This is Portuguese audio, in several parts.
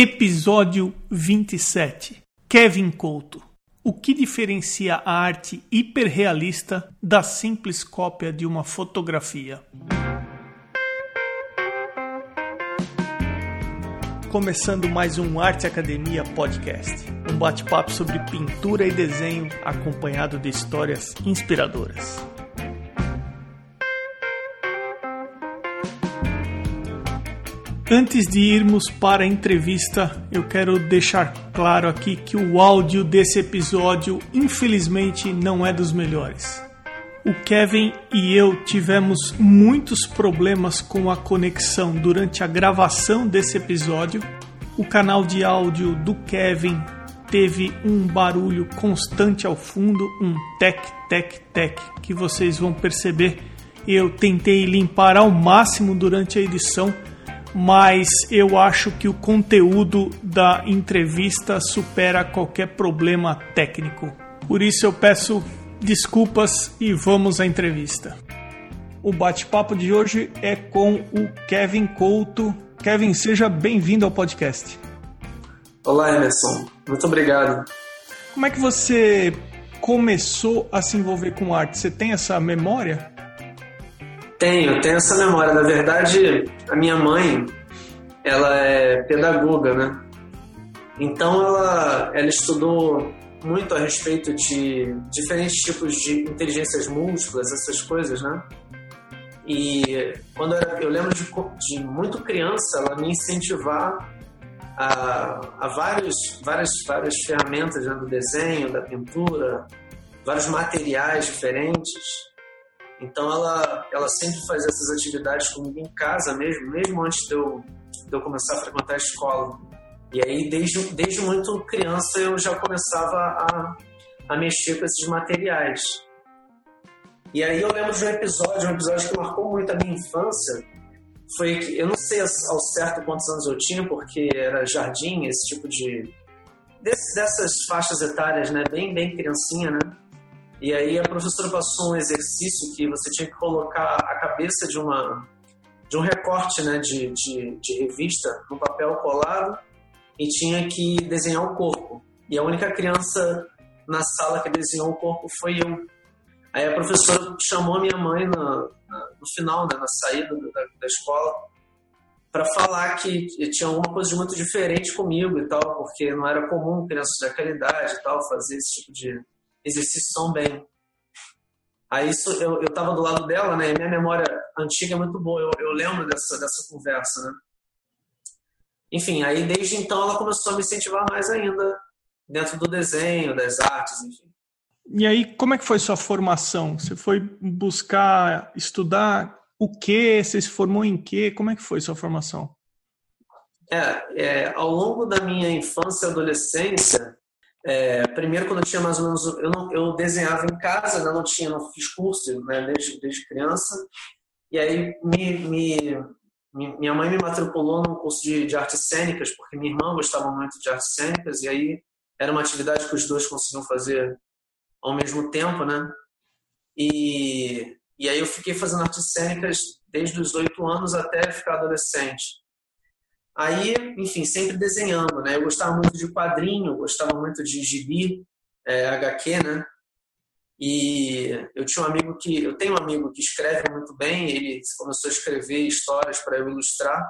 Episódio 27 Kevin Couto O que diferencia a arte hiperrealista da simples cópia de uma fotografia? Começando mais um Arte Academia Podcast, um bate-papo sobre pintura e desenho acompanhado de histórias inspiradoras. Antes de irmos para a entrevista, eu quero deixar claro aqui que o áudio desse episódio, infelizmente, não é dos melhores. O Kevin e eu tivemos muitos problemas com a conexão durante a gravação desse episódio. O canal de áudio do Kevin teve um barulho constante ao fundo, um tec, tec, tec, que vocês vão perceber. Eu tentei limpar ao máximo durante a edição mas eu acho que o conteúdo da entrevista supera qualquer problema técnico. Por isso eu peço desculpas e vamos à entrevista. O bate-papo de hoje é com o Kevin Couto. Kevin, seja bem-vindo ao podcast. Olá, Emerson. Muito obrigado. Como é que você começou a se envolver com arte? Você tem essa memória? Tenho, tenho essa memória. Na verdade, a minha mãe, ela é pedagoga, né? Então ela, ela estudou muito a respeito de diferentes tipos de inteligências múltiplas, essas coisas, né? E quando eu, eu lembro de, de, muito criança, ela me incentivar a, a vários, várias, várias ferramentas né, do desenho, da pintura, vários materiais diferentes. Então ela, ela sempre fazia essas atividades comigo em casa mesmo, mesmo antes de eu, de eu começar a frequentar a escola. E aí, desde, desde muito criança, eu já começava a, a mexer com esses materiais. E aí eu lembro de um episódio, um episódio que marcou muito a minha infância, foi que, eu não sei ao certo quantos anos eu tinha, porque era jardim, esse tipo de... Desse, dessas faixas etárias, né, bem, bem criancinha, né? E aí a professora passou um exercício que você tinha que colocar a cabeça de uma de um recorte né, de, de, de revista no papel colado e tinha que desenhar o corpo. E a única criança na sala que desenhou o corpo foi eu. Aí a professora chamou a minha mãe no, no final, né, na saída da, da escola, para falar que tinha alguma coisa de muito diferente comigo e tal, porque não era comum crianças daquela idade e tal fazer esse tipo de, exercícios são bem. Aí isso, eu, eu tava do lado dela, né? Minha memória antiga é muito boa, eu, eu lembro dessa, dessa conversa, né? Enfim, aí desde então ela começou a me incentivar mais ainda dentro do desenho, das artes, enfim. E aí, como é que foi sua formação? Você foi buscar estudar o quê? Você se formou em quê? Como é que foi sua formação? É, é ao longo da minha infância e adolescência, é, primeiro, quando eu tinha mais ou menos. Eu, não, eu desenhava em casa, né? não tinha, não fiz curso né? desde, desde criança. E aí, me, me, minha mãe me matriculou num curso de, de artes cênicas, porque minha irmã gostava muito de artes cênicas, e aí era uma atividade que os dois conseguiam fazer ao mesmo tempo, né? E, e aí eu fiquei fazendo artes cênicas desde os oito anos até ficar adolescente. Aí, enfim, sempre desenhando, né? Eu gostava muito de quadrinho, gostava muito de gibi, é, HQ, né? E eu tinha um amigo que, eu tenho um amigo que escreve muito bem, ele começou a escrever histórias para eu ilustrar.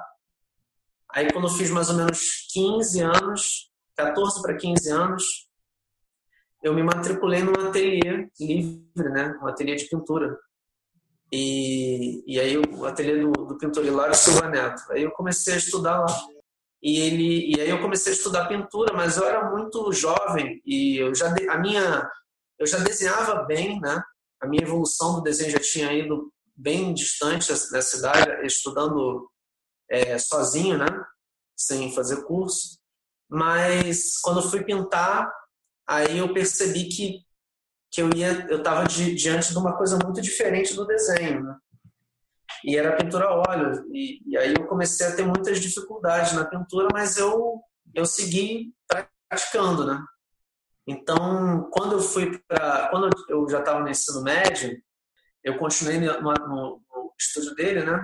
Aí quando eu fiz mais ou menos 15 anos, 14 para 15 anos, eu me matriculei num ateliê livre, né? Um ateliê de pintura. E, e aí o ateliê do, do pintor Hilário Silva Neto. Aí eu comecei a estudar lá. E ele e aí eu comecei a estudar pintura, mas eu era muito jovem e eu já a minha eu já desenhava bem, né? A minha evolução do desenho já tinha ido bem distante da cidade, estudando é, sozinho, né? Sem fazer curso. Mas quando fui pintar, aí eu percebi que que eu ia, eu estava di, diante de uma coisa muito diferente do desenho, né? E era pintura a óleo. E, e, aí eu comecei a ter muitas dificuldades na pintura, mas eu eu segui praticando, né? Então, quando eu fui para, quando eu já estava no ensino médio, eu continuei no, no, no, estúdio dele, né?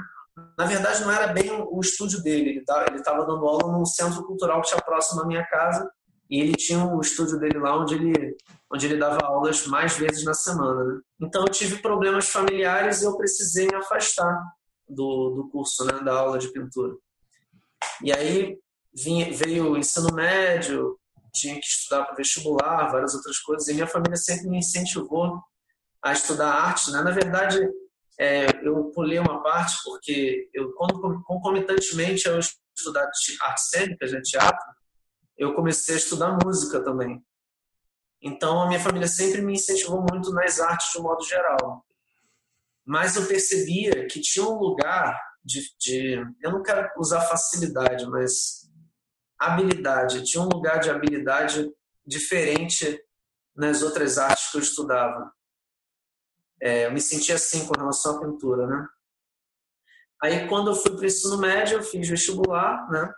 Na verdade, não era bem o estúdio dele. Ele tá, estava dando aula num centro cultural que tinha próximo à minha casa. E ele tinha o estúdio dele lá onde ele, onde ele dava aulas mais vezes na semana. Né? Então eu tive problemas familiares e eu precisei me afastar do, do curso, né, da aula de pintura. E aí veio o ensino médio, tinha que estudar para vestibular, várias outras coisas, e minha família sempre me incentivou a estudar arte. Né? Na verdade, é, eu pulei uma parte porque eu, concomitantemente ao estudar artes cênicas, né, teatro, eu comecei a estudar música também. Então, a minha família sempre me incentivou muito nas artes de um modo geral. Mas eu percebia que tinha um lugar de, de eu não quero usar facilidade, mas habilidade. Tinha um lugar de habilidade diferente nas outras artes que eu estudava. É, eu me sentia assim com relação à pintura, né? Aí, quando eu fui para o ensino médio, eu fiz vestibular, né?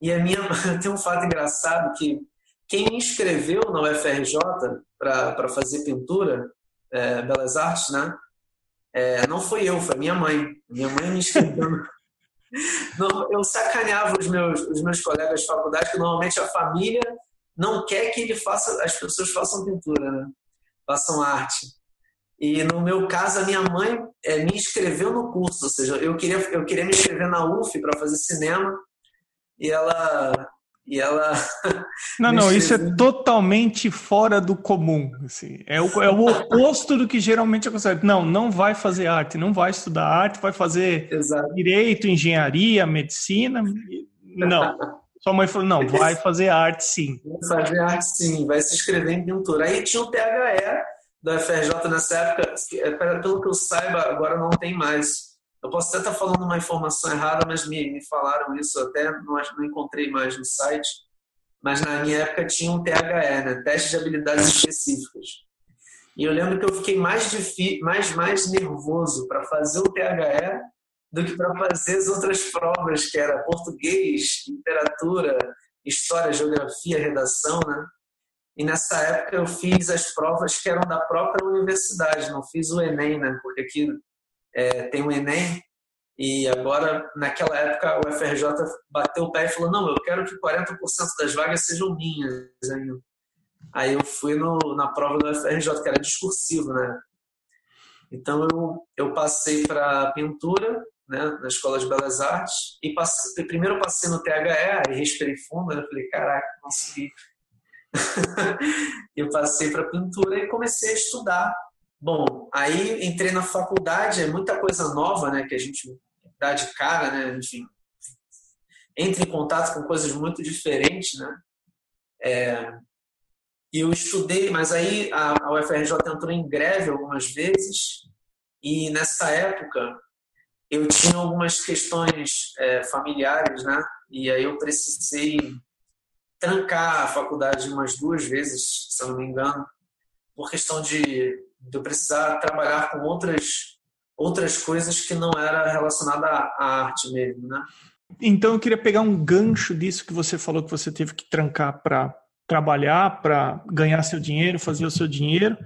E a minha tem um fato engraçado que quem me inscreveu na UFRJ para fazer pintura, é, belas artes, né? É, não foi eu, foi minha mãe. Minha mãe me inscreveu. não, eu sacaneava os meus, os meus colegas de faculdade, que normalmente a família não quer que ele faça, as pessoas façam pintura, né? Façam arte. E no meu caso, a minha mãe é, me inscreveu no curso, ou seja, eu queria, eu queria me inscrever na UF para fazer cinema e ela e ela não não isso é totalmente fora do comum assim. é, o, é o oposto do que geralmente acontece. Não não vai fazer arte não vai estudar arte vai fazer Exato. direito engenharia medicina não. Sua mãe falou não vai fazer arte sim. Vai fazer arte sim vai se inscrever em pintura. Aí tinha o THE da FRJ nessa época é, pelo que eu saiba agora não tem mais eu posso até estar falando uma informação errada, mas me, me falaram isso, até não, não encontrei mais no site. Mas na minha época tinha um THE, né? Teste de habilidades específicas. E eu lembro que eu fiquei mais, mais, mais nervoso para fazer o THE do que para fazer as outras provas, que era português, literatura, história, geografia, redação, né? E nessa época eu fiz as provas que eram da própria universidade, não fiz o Enem, né? Porque aqui é, tem o Enem, e agora, naquela época, o FRJ bateu o pé e falou: não, eu quero que 40% das vagas sejam minhas. Aí eu fui no, na prova do FRJ, que era discursivo, né? Então eu, eu passei para pintura, né, na Escola de Belas Artes, e passei, primeiro passei no THE, aí respirei fundo, eu falei: caraca, consegui. eu passei para pintura e comecei a estudar Bom, aí entrei na faculdade, é muita coisa nova, né, que a gente dá de cara, né, enfim, entra em contato com coisas muito diferentes, né, é, eu estudei, mas aí a, a UFRJ entrou em greve algumas vezes, e nessa época eu tinha algumas questões é, familiares, né, e aí eu precisei trancar a faculdade umas duas vezes, se eu não me engano, por questão de de eu precisar trabalhar com outras outras coisas que não era relacionada à arte mesmo, né? Então eu queria pegar um gancho disso que você falou que você teve que trancar para trabalhar, para ganhar seu dinheiro, fazer o seu dinheiro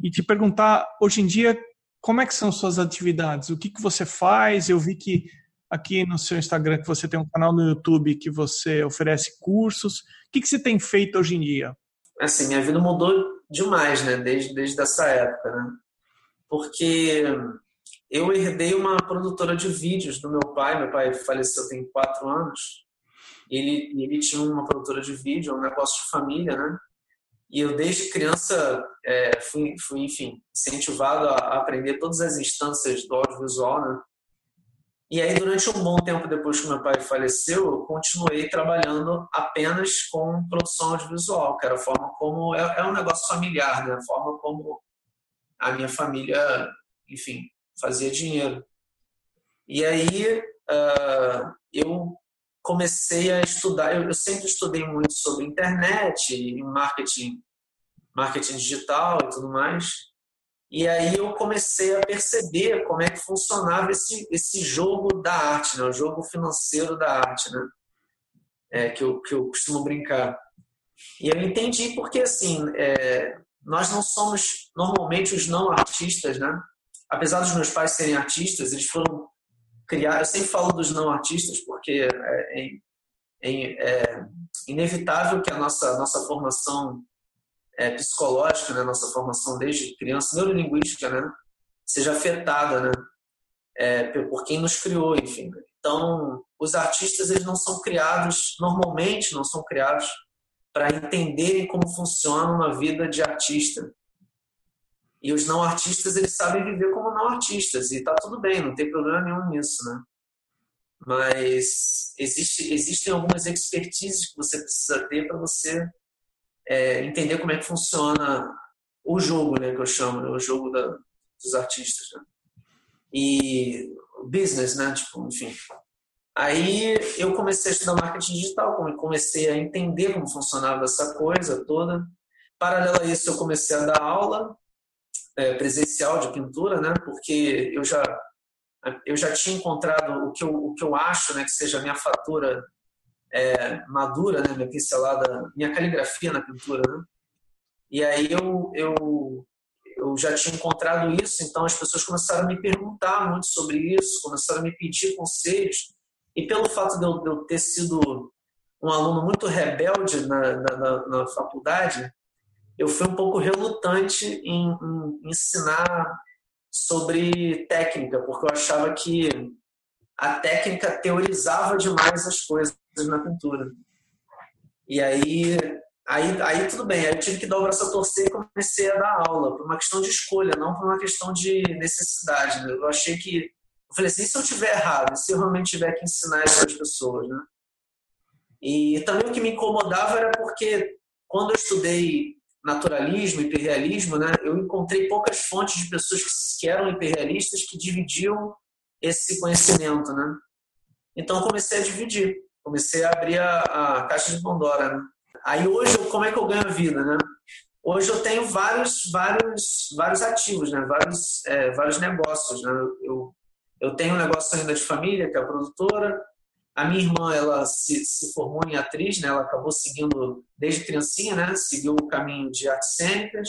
e te perguntar hoje em dia como é que são suas atividades, o que que você faz? Eu vi que aqui no seu Instagram que você tem um canal no YouTube que você oferece cursos. O que que você tem feito hoje em dia? Assim, minha vida mudou demais, né? Desde, desde essa época, né? Porque eu herdei uma produtora de vídeos do meu pai. Meu pai faleceu tem quatro anos. Ele, ele tinha uma produtora de vídeo, um negócio de família, né? E eu, desde criança, é, fui, fui, enfim, incentivado a, a aprender todas as instâncias do audiovisual, né? E aí, durante um bom tempo depois que meu pai faleceu, eu continuei trabalhando apenas com produção audiovisual, que era a forma como. É, é um negócio familiar, né? A forma como a minha família, enfim, fazia dinheiro. E aí, uh, eu comecei a estudar. Eu, eu sempre estudei muito sobre internet, marketing, marketing digital e tudo mais. E aí eu comecei a perceber como é que funcionava esse, esse jogo da arte, né? o jogo financeiro da arte, né? É, que, eu, que eu costumo brincar. E eu entendi porque, assim, é, nós não somos normalmente os não artistas, né? Apesar dos meus pais serem artistas, eles foram criar. Eu sempre falo dos não artistas porque é, é, é, é inevitável que a nossa nossa formação é, psicológica, né, nossa formação desde criança, neurolinguística, né, seja afetada, né, é, por quem nos criou, enfim. Então, os artistas eles não são criados, normalmente não são criados para entenderem como funciona uma vida de artista. E os não artistas, eles sabem viver como não artistas, e tá tudo bem, não tem problema nenhum nisso, né? Mas existe, existem algumas expertises que você precisa ter para você é, entender como é que funciona o jogo, né, que eu chamo, né, o jogo da, dos artistas, né? E business, né, tipo, enfim. Aí eu comecei a estudar marketing digital, comecei a entender como funcionava essa coisa toda. Paralelo a isso, eu comecei a dar aula é, presencial de pintura, né? Porque eu já eu já tinha encontrado o que eu, o que eu acho, né, que seja a minha fatura é, madura, né, minha pincelada, minha caligrafia na pintura, né? E aí eu, eu eu já tinha encontrado isso, então as pessoas começaram a me perguntar muito sobre isso, começaram a me pedir conselhos. E pelo fato de eu, de eu ter sido um aluno muito rebelde na, na, na, faculdade, eu fui um pouco relutante em, em ensinar sobre técnica, porque eu achava que a técnica teorizava demais as coisas na pintura. E aí Aí, aí tudo bem, aí eu tive que dar o braço a torcer e comecei a dar aula, por uma questão de escolha, não por uma questão de necessidade. Né? Eu achei que. Eu falei assim: e se eu tiver errado? Se eu realmente tiver que ensinar isso pessoas? Né? E também o que me incomodava era porque, quando eu estudei naturalismo, hiperrealismo, né, eu encontrei poucas fontes de pessoas que eram hiperrealistas que dividiam esse conhecimento. Né? Então, comecei a dividir, comecei a abrir a, a caixa de Pandora. Né? Aí hoje, como é que eu ganho vida, né? Hoje eu tenho vários, vários, vários ativos, né? Vários, é, vários negócios, né? Eu, eu tenho um negócio ainda de família, que é a produtora. A minha irmã, ela se, se formou em atriz, né? Ela acabou seguindo desde criancinha, né? Seguiu o caminho de artes cênicas.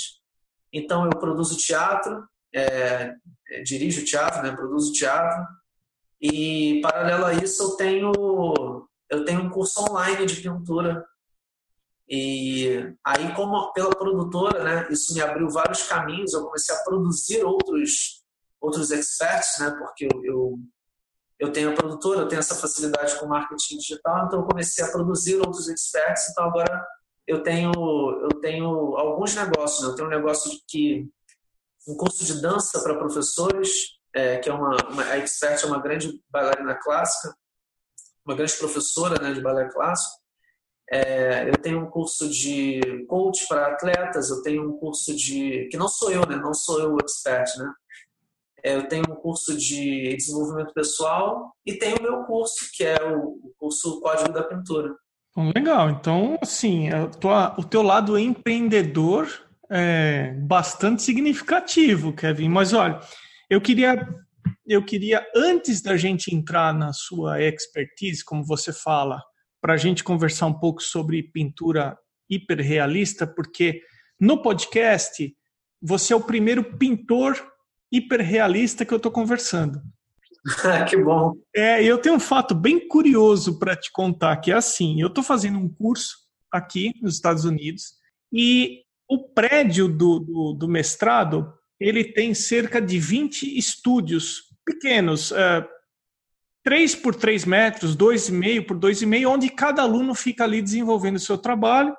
Então eu produzo teatro, é, é, dirijo teatro, né? Produzo teatro. E paralelo a isso eu tenho eu tenho um curso online de pintura e aí, como pela produtora, né, isso me abriu vários caminhos. Eu comecei a produzir outros outros experts, né, porque eu, eu, eu tenho a produtora, eu tenho essa facilidade com marketing digital, então eu comecei a produzir outros experts. Então agora eu tenho eu tenho alguns negócios. Eu tenho um negócio que um curso de dança para professores, é, que é uma, uma a expert é uma grande bailarina clássica, uma grande professora né, de balé clássico. É, eu tenho um curso de coach para atletas, eu tenho um curso de. que não sou eu, né? Não sou eu o expert, né? É, eu tenho um curso de desenvolvimento pessoal e tenho o meu curso, que é o curso Código da Pintura. Legal, então, assim, tua, o teu lado empreendedor é bastante significativo, Kevin. Mas olha, eu queria, eu queria antes da gente entrar na sua expertise, como você fala, para a gente conversar um pouco sobre pintura hiperrealista, porque no podcast você é o primeiro pintor hiperrealista que eu estou conversando. que bom. É, eu tenho um fato bem curioso para te contar, que é assim, eu estou fazendo um curso aqui nos Estados Unidos e o prédio do, do, do mestrado, ele tem cerca de 20 estúdios pequenos, uh, 3 por 3 metros, 2,5 por 2,5, onde cada aluno fica ali desenvolvendo o seu trabalho.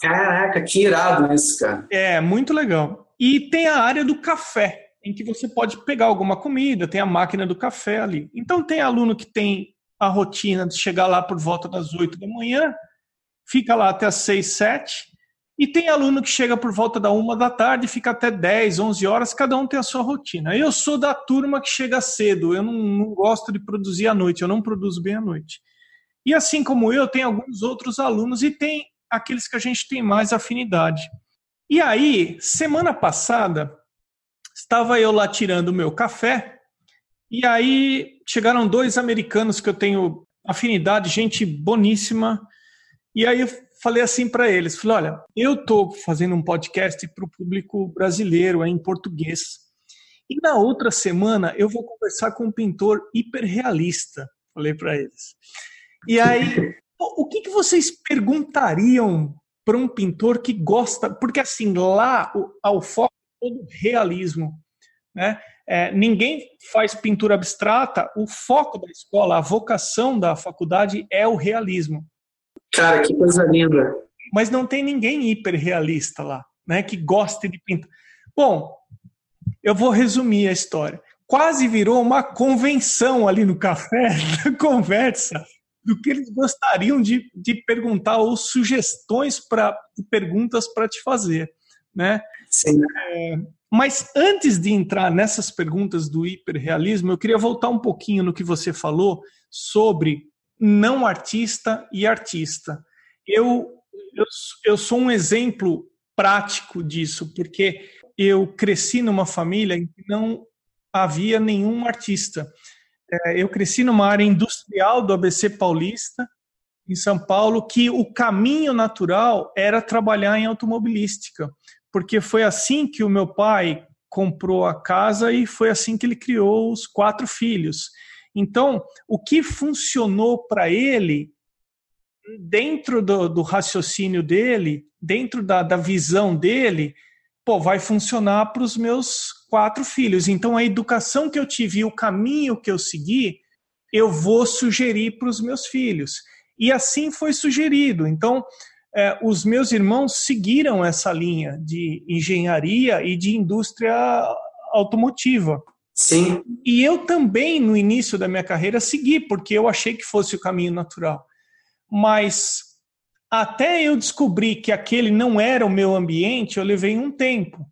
Caraca, que irado isso, cara. É, muito legal. E tem a área do café, em que você pode pegar alguma comida, tem a máquina do café ali. Então tem aluno que tem a rotina de chegar lá por volta das 8 da manhã, fica lá até as 6, 7, e tem aluno que chega por volta da uma da tarde, fica até 10, 11 horas, cada um tem a sua rotina. Eu sou da turma que chega cedo, eu não, não, gosto de produzir à noite, eu não produzo bem à noite. E assim como eu, tem alguns outros alunos e tem aqueles que a gente tem mais afinidade. E aí, semana passada, estava eu lá tirando o meu café, e aí chegaram dois americanos que eu tenho afinidade, gente boníssima, e aí falei assim para eles, falei, olha, eu estou fazendo um podcast para o público brasileiro, é em português, E na outra semana eu vou conversar com um pintor hiperrealista. Falei para eles. E aí, o que, que vocês perguntariam para um pintor que gosta? Porque assim, lá o, o foco é todo realismo. Né? É, ninguém faz pintura abstrata, o foco da escola, a vocação da faculdade é o realismo. Cara, que coisa linda. Mas não tem ninguém hiperrealista lá, né, que goste de pintar. Bom, eu vou resumir a história. Quase virou uma convenção ali no café, da conversa, do que eles gostariam de, de perguntar ou sugestões para perguntas para te fazer, né? Sim. É, mas antes de entrar nessas perguntas do hiperrealismo, eu queria voltar um pouquinho no que você falou sobre não artista e artista. Eu, eu, eu sou um exemplo prático disso, porque eu cresci numa família em que não havia nenhum artista. É, eu cresci numa área industrial do ABC Paulista, em São Paulo, que o caminho natural era trabalhar em automobilística porque foi assim que o meu pai comprou a casa e foi assim que ele criou os quatro filhos. Então, o que funcionou para ele, dentro do, do, raciocínio dele, dentro da, da visão dele, pô, vai funcionar para os meus quatro filhos. Então, a educação que eu tive o caminho que eu segui, eu vou sugerir para os meus filhos. E assim foi sugerido. Então, é, os meus irmãos seguiram essa linha de engenharia e de indústria automotiva. Sim. E eu também, no início da minha carreira, segui, porque eu achei que fosse o caminho natural. Mas até eu descobrir que aquele não era o meu ambiente, eu levei um tempo.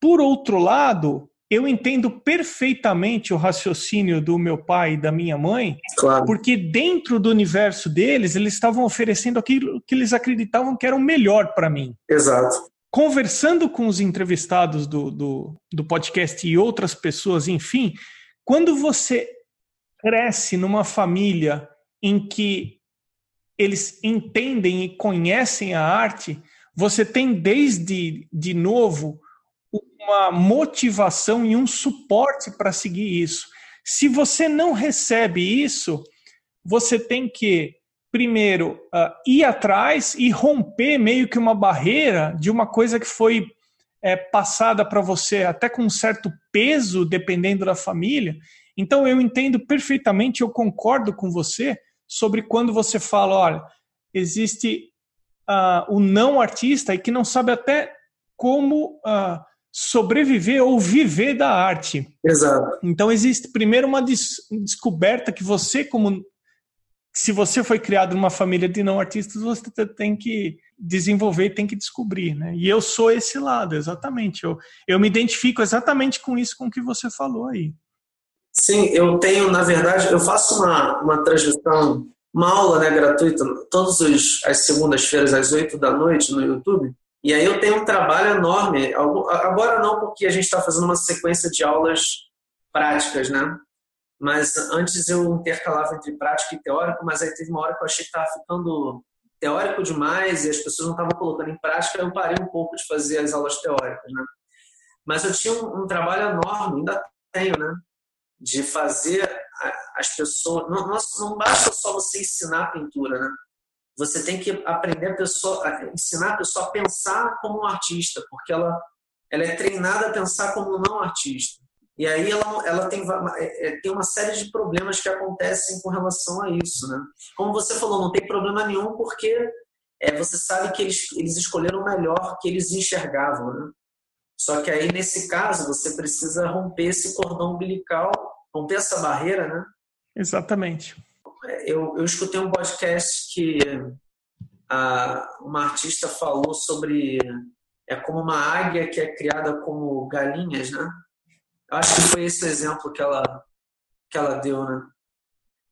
Por outro lado, eu entendo perfeitamente o raciocínio do meu pai e da minha mãe, claro. porque dentro do universo deles, eles estavam oferecendo aquilo que eles acreditavam que era o melhor para mim. Exato. Conversando com os entrevistados do, do, do podcast e outras pessoas, enfim, quando você cresce numa família em que eles entendem e conhecem a arte, você tem desde de novo uma motivação e um suporte para seguir isso. Se você não recebe isso, você tem que, primeiro, uh, ir atrás e romper meio que uma barreira de uma coisa que foi é, passada para você até com um certo peso, dependendo da família. Então, eu entendo perfeitamente, eu concordo com você sobre quando você fala: olha, existe uh, o não artista e que não sabe até como. Uh, sobreviver ou viver da arte. Exato. Então existe primeiro uma des descoberta que você como se você foi criado numa família de não artistas, você tem que desenvolver, tem que descobrir, né? E eu sou esse lado, exatamente. Eu, eu me identifico exatamente com isso, com o que você falou aí. Sim, eu tenho, na verdade, eu faço uma, uma transmissão, uma aula né, gratuita, todas as segundas-feiras às oito da noite no YouTube, e aí eu tenho um trabalho enorme. Agora não, porque a gente está fazendo uma sequência de aulas práticas, né? Mas antes eu intercalava entre prático e teórico, mas aí teve uma hora que eu achei que estava ficando teórico demais e as pessoas não estavam colocando em prática, eu parei um pouco de fazer as aulas teóricas, né? Mas eu tinha um, um trabalho enorme, ainda tenho, né? De fazer as pessoas. Não, não basta só você ensinar pintura, né? você tem que aprender a pessoa, a ensinar a pessoa a pensar como um artista, porque ela, ela é treinada a pensar como um não artista. E aí ela, ela tem, é, é, tem uma série de problemas que acontecem com relação a isso, né? Como você falou, não tem problema nenhum porque é, você sabe que eles, eles escolheram o melhor que eles enxergavam, né? Só que aí, nesse caso, você precisa romper esse cordão umbilical, romper essa barreira, né? Exatamente eu, eu escutei um podcast que a, uma artista falou sobre é como uma águia que é criada como galinhas, né? Eu acho que foi esse o exemplo que ela que ela deu, né?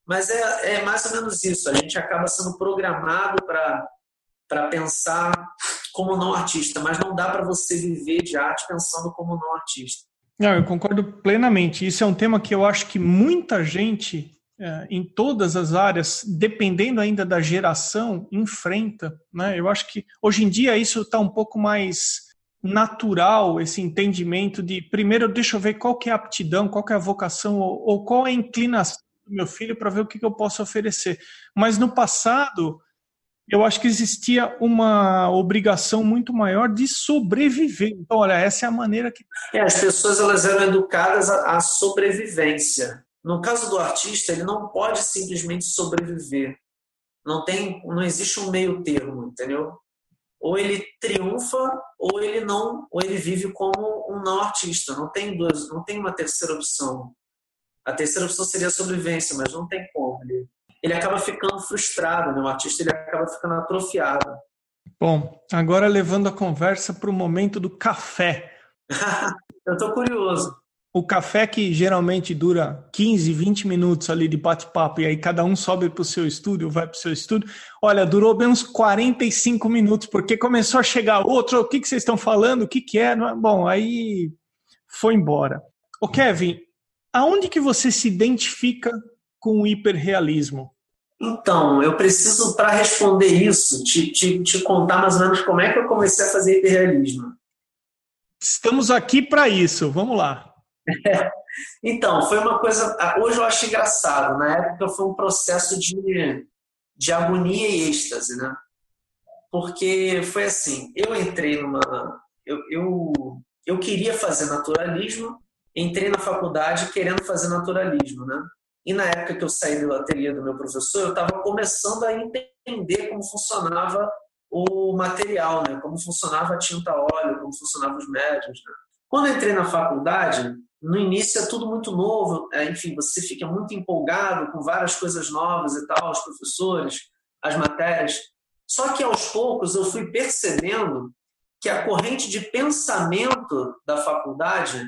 Mas é, é mais ou menos isso. A gente acaba sendo programado para pensar como não artista, mas não dá para você viver de arte pensando como não artista. Não, eu concordo plenamente. Isso é um tema que eu acho que muita gente é, em todas as áreas, dependendo ainda da geração, enfrenta. Né? Eu acho que hoje em dia isso está um pouco mais natural esse entendimento de primeiro deixa eu ver qual que é a aptidão, qual que é a vocação ou, ou qual é a inclinação do meu filho para ver o que, que eu posso oferecer. Mas no passado eu acho que existia uma obrigação muito maior de sobreviver. Então, olha, essa é a maneira que. É, as pessoas elas eram educadas à sobrevivência. No caso do artista, ele não pode simplesmente sobreviver. Não tem, não existe um meio termo, entendeu? Ou ele triunfa, ou ele não, ou ele vive como um não artista. Não tem duas, não tem uma terceira opção. A terceira opção seria a sobrevivência, mas não tem como. Ele, ele acaba ficando frustrado, né? O artista ele acaba ficando atrofiado. Bom, agora levando a conversa para o momento do café. Eu estou curioso. O café que geralmente dura 15, 20 minutos ali de bate-papo e aí cada um sobe para o seu estúdio, vai para o seu estúdio. Olha, durou bem uns 45 minutos, porque começou a chegar outro, o que, que vocês estão falando, o que, que é? Bom, aí foi embora. O Kevin, aonde que você se identifica com o hiperrealismo? Então, eu preciso, para responder isso, te, te, te contar mais ou menos como é que eu comecei a fazer hiperrealismo. Estamos aqui para isso, vamos lá. então, foi uma coisa. Hoje eu acho engraçado, na época foi um processo de, de agonia e êxtase, né? Porque foi assim: eu entrei numa. Eu, eu, eu queria fazer naturalismo, entrei na faculdade querendo fazer naturalismo, né? E na época que eu saí do ateliê do meu professor, eu estava começando a entender como funcionava o material, né? como funcionava a tinta óleo, como funcionavam os médios. Né? Quando entrei na faculdade, no início é tudo muito novo, é, enfim, você fica muito empolgado com várias coisas novas e tal, os professores, as matérias. Só que aos poucos eu fui percebendo que a corrente de pensamento da faculdade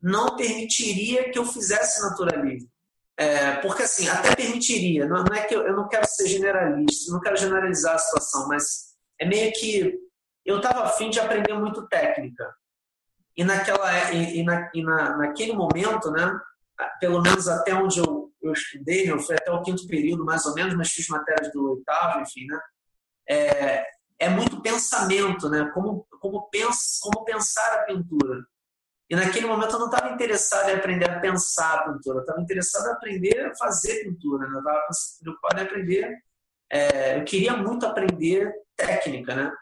não permitiria que eu fizesse naturalismo. É, porque, assim, até permitiria, não, é que eu, eu, não quero ser generalista, não quero generalizar a situação, mas é meio que eu estava afim de aprender muito técnica. E, naquela, e, e, na, e na, naquele momento, né, pelo menos até onde eu, eu estudei, eu fui até o quinto período, mais ou menos, mas fiz matérias do oitavo, enfim, né, é, é muito pensamento, né, como, como, pens, como pensar a pintura. E naquele momento eu não estava interessado em aprender a pensar a pintura, eu estava interessado em aprender a fazer pintura, né? eu estava preocupado em aprender. É, eu queria muito aprender técnica, né?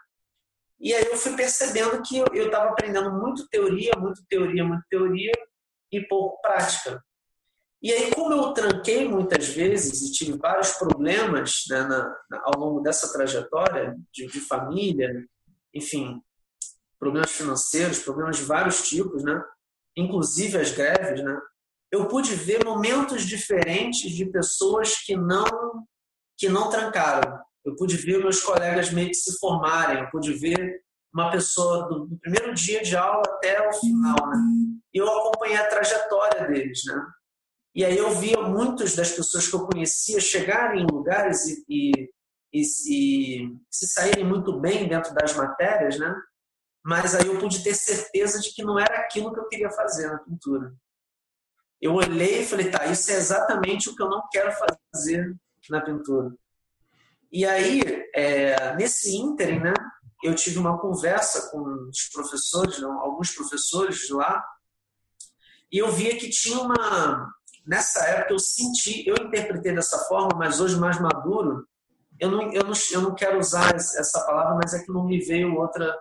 E aí eu fui percebendo que eu estava aprendendo muito teoria, muito teoria, muito teoria e pouco prática. E aí, como eu tranquei muitas vezes e tive vários problemas né, na, na, ao longo dessa trajetória de, de família, enfim, problemas financeiros, problemas de vários tipos, né? inclusive as greves, né? eu pude ver momentos diferentes de pessoas que não que não trancaram. Eu pude ver meus colegas meio que se formarem, eu pude ver uma pessoa do, do primeiro dia de aula até o final, né? E eu acompanhei a trajetória deles, né? E aí eu via muitas das pessoas que eu conhecia chegarem em lugares e, e, e, e se saírem muito bem dentro das matérias, né? mas aí eu pude ter certeza de que não era aquilo que eu queria fazer na pintura. Eu olhei e falei, tá, isso é exatamente o que eu não quero fazer na pintura. E aí, é, nesse ínterim, né, eu tive uma conversa com os professores, não, alguns professores lá, e eu via que tinha uma. Nessa época eu senti, eu interpretei dessa forma, mas hoje mais maduro, eu não, eu não, eu não quero usar essa palavra, mas é que não me veio outra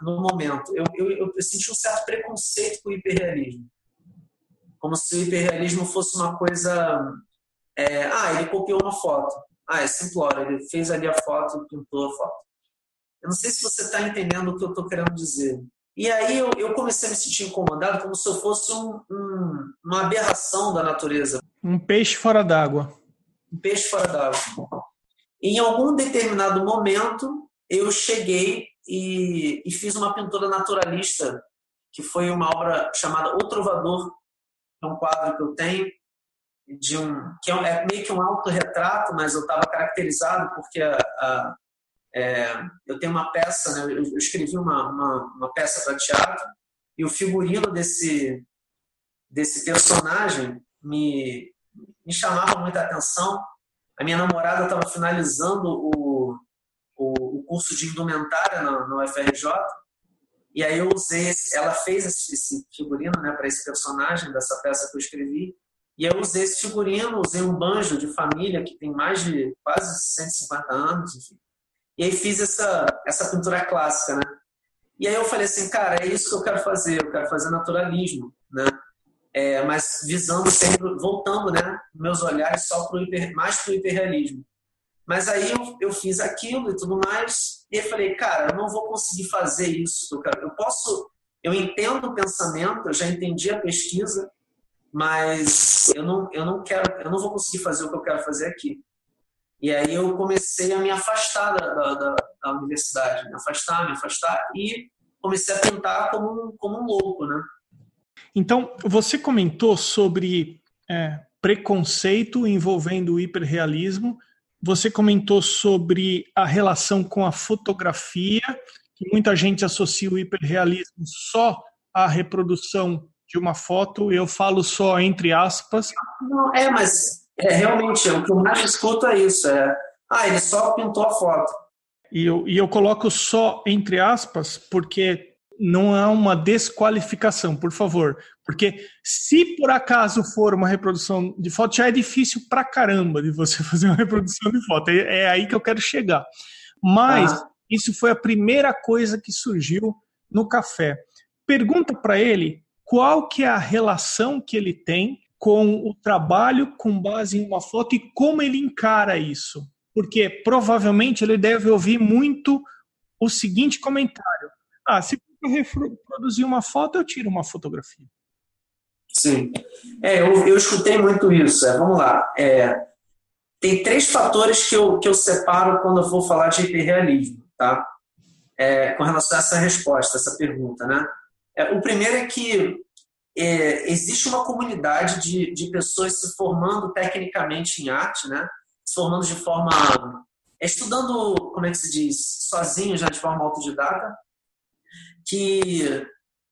no momento. Eu, eu, eu senti um certo preconceito com o hiperrealismo. Como se o hiperrealismo fosse uma coisa. É, ah, ele copiou uma foto. Ah, é simplório, ele fez ali a foto, pintou a foto. Eu não sei se você está entendendo o que eu estou querendo dizer. E aí eu, eu, comecei a me sentir incomodado como se eu fosse um, um, uma aberração da natureza. Um peixe fora d'água. Um peixe fora d'água. Em algum determinado momento, eu cheguei e, e fiz uma pintura naturalista, que foi uma obra chamada O Trovador, é um quadro que eu tenho, de um, que é, é meio que um autorretrato, mas eu estava caracterizado porque a, a, é, eu tenho uma peça, né, eu, escrevi uma, uma, uma peça para teatro, e o figurino desse, desse personagem me, me chamava muita atenção. A minha namorada estava finalizando o, o, o curso de indumentária na, UFRJ E aí eu usei, ela fez esse, esse figurino né, para esse personagem dessa peça que eu escrevi. E eu usei esse figurino, usei um banjo de família que tem mais de quase 150 anos, enfim. E aí fiz essa, essa pintura clássica, né? E aí eu falei assim, cara, é isso que eu quero fazer, eu quero fazer naturalismo, né? É, mas visando sempre, voltando, né, meus olhares só pro hiper, mais para o hiperrealismo. Mas aí eu, eu fiz aquilo e tudo mais, e eu falei, cara, eu não vou conseguir fazer isso. Quero. eu posso, eu entendo o pensamento, eu já entendi a pesquisa, mas eu não, eu não quero, eu não vou conseguir fazer o que eu quero fazer aqui. E aí eu comecei a me afastar da, da, da universidade, me afastar, me afastar, e comecei a tentar como como um louco, né? Então, você comentou sobre é, preconceito envolvendo o hiperrealismo, você comentou sobre a relação com a fotografia, que muita gente associa o hiperrealismo só à reprodução de uma foto, eu falo só entre aspas. Não, é, mas é, realmente, o que eu mais escuto é isso, é, ah, ele só pintou a foto. E eu, e eu coloco só entre aspas, porque não é uma desqualificação, por favor. Porque se por acaso for uma reprodução de foto, já é difícil pra caramba de você fazer uma reprodução de foto. É, é aí que eu quero chegar. Mas ah. isso foi a primeira coisa que surgiu no café. Pergunta para ele qual que é a relação que ele tem com o trabalho com base em uma foto e como ele encara isso. Porque provavelmente ele deve ouvir muito o seguinte comentário: Ah, se eu reproduzir uma foto, eu tiro uma fotografia. Sim. É, eu, eu escutei muito isso. É, vamos lá. É, tem três fatores que eu, que eu separo quando eu vou falar de hiperrealismo, tá? É, com relação a essa resposta, essa pergunta, né? É, o primeiro é que é, existe uma comunidade de, de pessoas se formando tecnicamente em arte, né? Se formando de forma. estudando, como é que se diz? Sozinho, já de forma autodidata, que,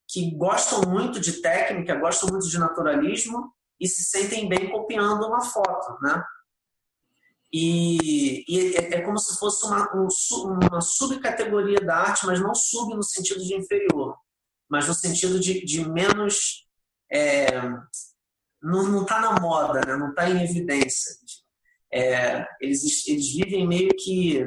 que gostam muito de técnica, gostam muito de naturalismo e se sentem bem copiando uma foto, né? E, e é, é, como se fosse uma, um, uma subcategoria da arte, mas não sub no sentido de inferior mas no sentido de, de menos. É, não está na moda, né? não está em evidência. É, eles, eles vivem meio que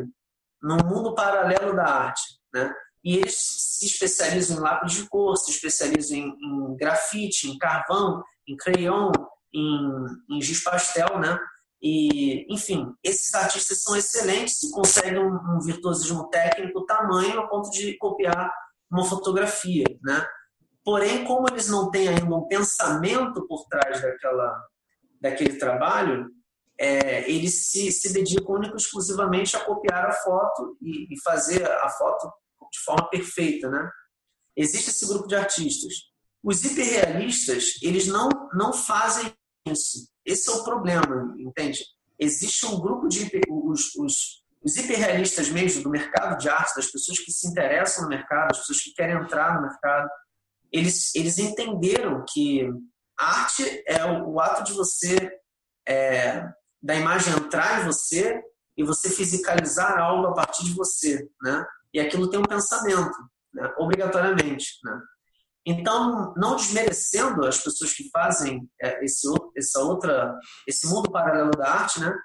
num mundo paralelo da arte. Né? E eles se especializam em lápis de cor, se especializam em, em grafite, em carvão, em crayon, em, em giz pastel, né? E, enfim, esses artistas são excelentes e conseguem um, um virtuosismo técnico tamanho a ponto de copiar uma fotografia, né? Porém, como eles não têm ainda um pensamento por trás daquela, daquele trabalho, é, eles se, se dedicam único exclusivamente a copiar a foto e, e, fazer a foto de forma perfeita, né? Existe esse grupo de artistas. Os hiperrealistas, eles não, não fazem isso. Esse é o problema, entende? Existe um grupo de... Os, os, os hiperrealistas mesmo do mercado de arte, das pessoas que se interessam no mercado, as pessoas que querem entrar no mercado, eles, eles entenderam que a arte é o, o ato de você, é, da imagem entrar em você e você fisicalizar algo a partir de você, né? E aquilo tem um pensamento, né? obrigatoriamente, né? Então, não desmerecendo as pessoas que fazem é, esse, essa outra, esse mundo paralelo da arte, né?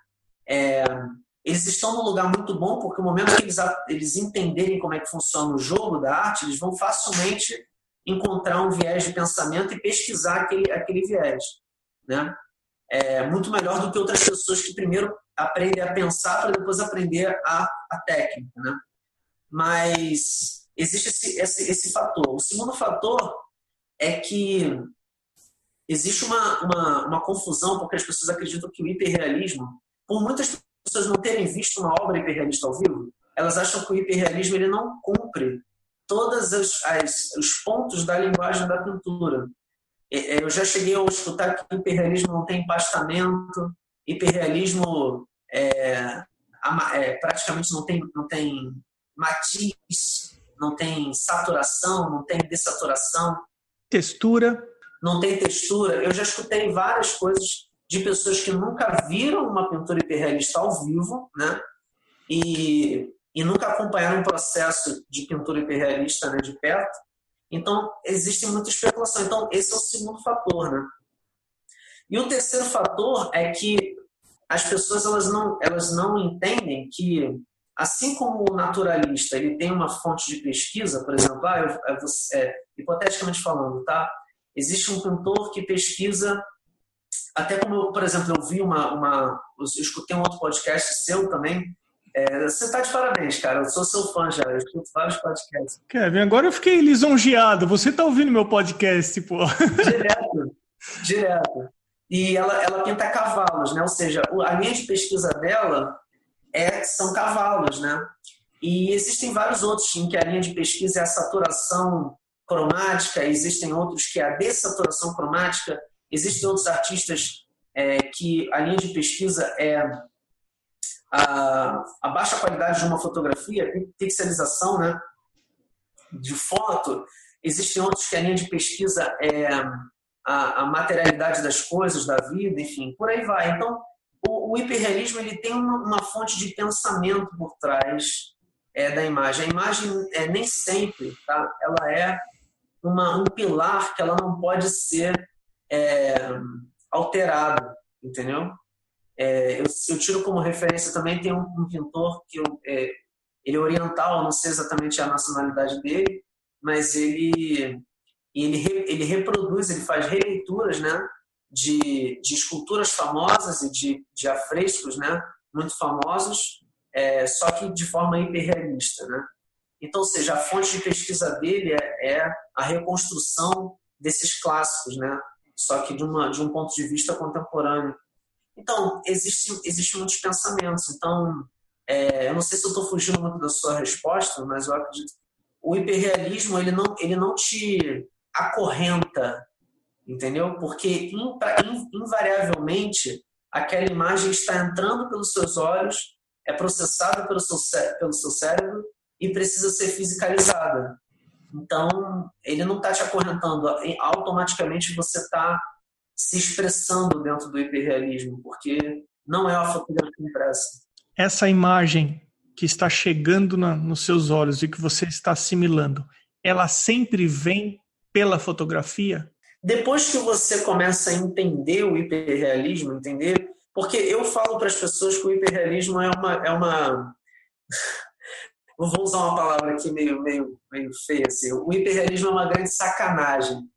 É, eles estão num lugar muito bom porque no momento que eles, eles entenderem como é que funciona o jogo da arte, eles vão facilmente encontrar um viés de pensamento e pesquisar aquele, aquele viés. Né? É muito melhor do que outras pessoas que primeiro aprendem a pensar para depois aprender a, a técnica. Né? Mas existe esse, esse, esse fator. O segundo fator é que existe uma, uma, uma confusão porque as pessoas acreditam que o hiperrealismo, por muitas pessoas não terem visto uma obra hiperrealista ao vivo, elas acham que o hiperrealismo ele não cumpre todos os pontos da linguagem da pintura. Eu já cheguei a escutar que hiperrealismo não tem empastamento, hiperrealismo é, é, praticamente não tem, não tem matiz, não tem saturação, não tem dessaturação. Textura. Não tem textura. Eu já escutei várias coisas de pessoas que nunca viram uma pintura hiperrealista ao vivo, né? E, e nunca acompanharam um processo de pintura hiperrealista né, de perto, Então, existe muita especulação. Então, esse é o segundo fator, né? E o terceiro fator é que as pessoas elas não, elas não entendem que, assim como o naturalista ele tem uma fonte de pesquisa, por exemplo, ah, eu, eu, é, hipoteticamente falando, tá? Existe um pintor que pesquisa, até como, eu, por exemplo, eu vi uma, uma eu escutei um outro podcast seu também, é, você tá de parabéns, cara. Eu sou seu fã já. Eu escuto vários podcasts. Kevin, agora eu fiquei lisonjeado. Você tá ouvindo meu podcast, pô. Direto. Direto. E ela, ela pinta cavalos, né? Ou seja, a linha de pesquisa dela é, são cavalos, né? E existem vários outros em que a linha de pesquisa é a saturação cromática, existem outros que é a dessaturação cromática, existem outros artistas é, que a linha de pesquisa é a, a baixa qualidade de uma fotografia, pixelização né, de foto, existem outros que a linha de pesquisa é a, a materialidade das coisas, da vida, enfim, por aí vai. Então, o, o hiperrealismo ele tem uma, uma, fonte de pensamento por trás é, da imagem. A imagem é, nem sempre tá? ela é uma, um pilar que ela não pode ser é, alterado, entendeu? É, eu, eu, tiro como referência também tem um, um pintor que eu, é, ele é oriental, não sei exatamente a nacionalidade dele, mas ele ele, ele reproduz, ele faz releituras, né, de, de esculturas famosas e de, de afrescos, né, muito famosos, é, só que de forma hiperrealista, né. Então, ou seja, a fonte de pesquisa dele é, é a reconstrução desses clássicos, né, só que de, uma, de um ponto de vista contemporâneo. Então, existem existe muitos pensamentos. Então, é, eu não sei se eu estou fugindo muito da sua resposta, mas eu acredito o hiperrealismo ele não, ele não te acorrenta, entendeu? Porque invariavelmente aquela imagem está entrando pelos seus olhos, é processada pelo seu, pelo seu cérebro e precisa ser fisicalizada. Então, ele não está te acorrentando, automaticamente você está se expressando dentro do hiperrealismo, porque não é uma fotografia impressa. Essa imagem que está chegando na, nos seus olhos e que você está assimilando, ela sempre vem pela fotografia? Depois que você começa a entender o hiperrealismo, entender, porque eu falo para as pessoas que o hiperrealismo é uma é uma vou usar uma palavra aqui meio meio meio feia assim. O hiperrealismo é uma grande sacanagem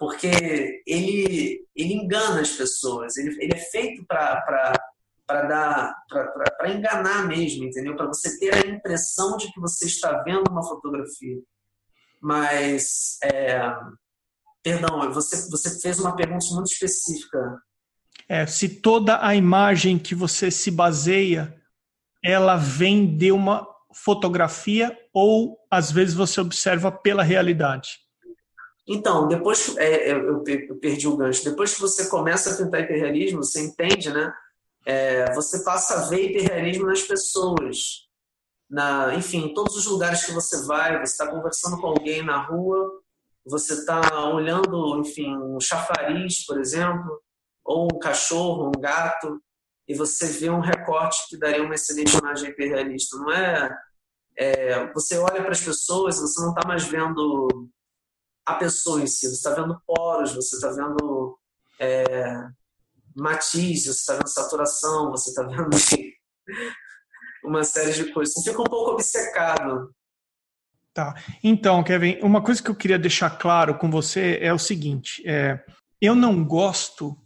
porque ele, ele engana as pessoas, ele, ele é feito para dar para enganar mesmo, entendeu? Para você ter a impressão de que você está vendo uma fotografia. Mas, é, perdão, você, você fez uma pergunta muito específica. É, se toda a imagem que você se baseia, ela vem de uma fotografia ou às vezes você observa pela realidade? Então, depois é, eu, eu, perdi o gancho. Depois que você começa a pintar hiperrealismo, você entende, né? É, você passa a ver hiperrealismo nas pessoas. Na, enfim, em todos os lugares que você vai, você está conversando com alguém na rua, você está olhando, enfim, um chafariz, por exemplo, ou um cachorro, um gato, e você vê um recorte que daria uma excelente imagem hiperrealista. Não é, é você olha para as pessoas, você não está mais vendo a pessoa em si. Você está vendo poros, você está vendo é, matizes, você está vendo saturação, você está vendo uma série de coisas. Você fica um pouco obcecado. Tá. Então, Kevin, uma coisa que eu queria deixar claro com você é o seguinte: é, eu não gosto,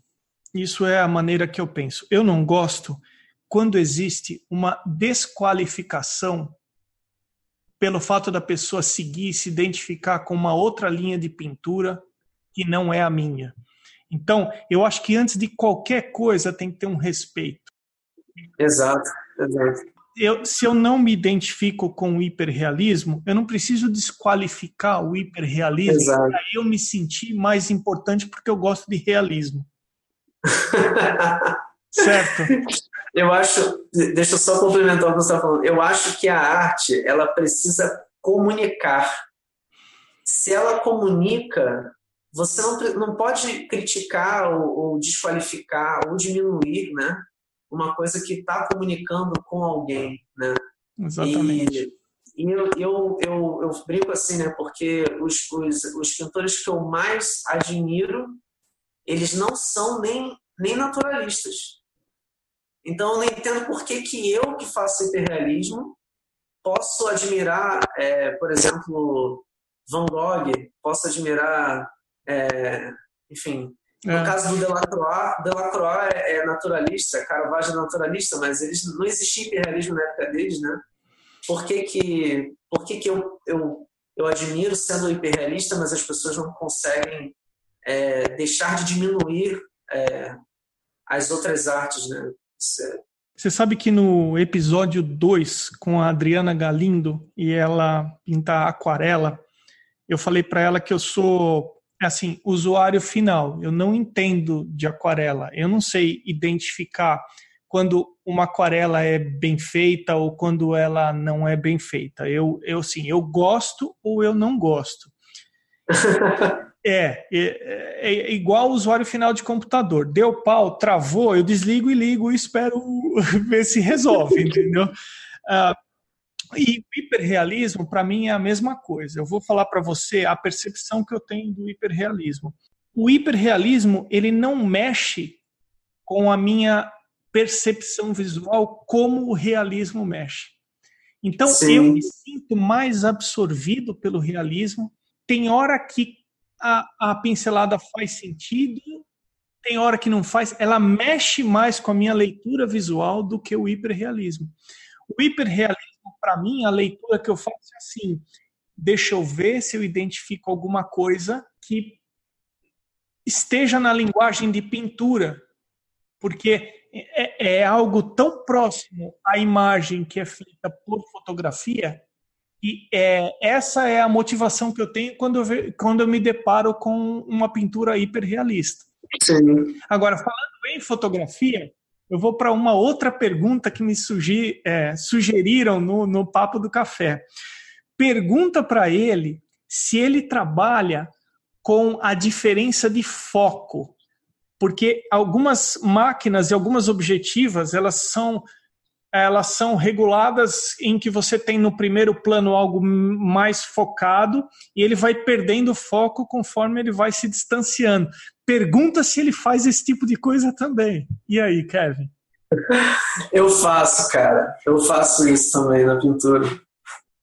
isso é a maneira que eu penso, eu não gosto quando existe uma desqualificação pelo fato da pessoa seguir e se identificar com uma outra linha de pintura que não é a minha. Então, eu acho que antes de qualquer coisa tem que ter um respeito. Exato, exato. Eu, se eu não me identifico com o hiperrealismo, eu não preciso desqualificar o hiperrealismo para eu me sentir mais importante porque eu gosto de realismo. Certo? Eu acho, deixa eu só complementar o que você está falando. Eu acho que a arte ela precisa comunicar. Se ela comunica, você não, não pode criticar ou, ou desqualificar ou diminuir, né? Uma coisa que está comunicando com alguém, né? Exatamente. E e eu, eu, eu, eu brinco assim, né? Porque os, os, os pintores que eu mais admiro, eles não são nem, nem naturalistas. Então eu não entendo por que, que eu, que faço hiperrealismo, posso admirar, é, por exemplo, Van Gogh, posso admirar, é, enfim, no é. caso do Delacroix, Delacroix é, é naturalista, Caravaggio é naturalista, mas eles não existia hiperrealismo na época deles, né? Por que que, por que, que eu, eu, eu admiro sendo hiperrealista, mas as pessoas não conseguem é, deixar de diminuir é, as outras artes, né? Você sabe que no episódio 2, com a Adriana Galindo, e ela pinta aquarela, eu falei para ela que eu sou, assim, usuário final. Eu não entendo de aquarela. Eu não sei identificar quando uma aquarela é bem feita ou quando ela não é bem feita. Eu, eu assim, eu gosto ou eu não gosto. É, é, é, é, igual o usuário final de computador. Deu pau, travou, eu desligo e ligo e espero ver se resolve, entendeu? Uh, e o hiperrealismo, para mim, é a mesma coisa. Eu vou falar para você a percepção que eu tenho do hiperrealismo. O hiperrealismo, ele não mexe com a minha percepção visual como o realismo mexe. Então, Sim. eu me sinto mais absorvido pelo realismo. Tem hora que a, a pincelada faz sentido, tem hora que não faz. Ela mexe mais com a minha leitura visual do que o hiperrealismo. O hiperrealismo, para mim, a leitura que eu faço é assim: deixa eu ver se eu identifico alguma coisa que esteja na linguagem de pintura, porque é, é, algo tão próximo à imagem que é feita por fotografia e é, essa é a motivação que eu tenho quando eu, ve, quando eu me deparo com uma pintura hiperrealista. Sim. Agora, falando em fotografia, eu vou para uma outra pergunta que me sugi, é, sugeriram no, no Papo do Café. Pergunta para ele se ele trabalha com a diferença de foco, porque algumas máquinas e algumas objetivas elas são elas são reguladas em que você tem no primeiro plano algo mais focado e ele vai perdendo foco conforme ele vai se distanciando. Pergunta se ele faz esse tipo de coisa também. E aí, Kevin? Eu faço, cara. Eu faço isso também na pintura.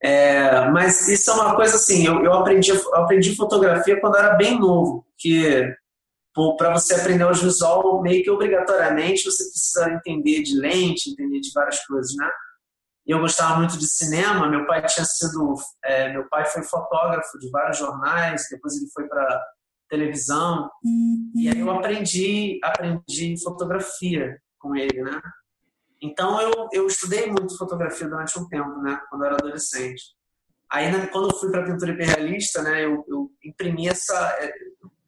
É, mas isso é uma coisa assim, eu, eu, aprendi, eu aprendi fotografia quando era bem novo, que para você aprender o visual, meio que obrigatoriamente você precisa entender de lente, entender de várias coisas, né? Eu gostava muito de cinema. Meu pai tinha sido, é, meu pai foi fotógrafo de vários jornais. Depois ele foi para televisão. E aí eu aprendi, aprendi fotografia com ele, né? Então eu, eu estudei muito fotografia durante um tempo, né? Quando eu era adolescente. Aí né, quando eu fui para pintura hiperrealista, né? Eu, eu imprimi essa é,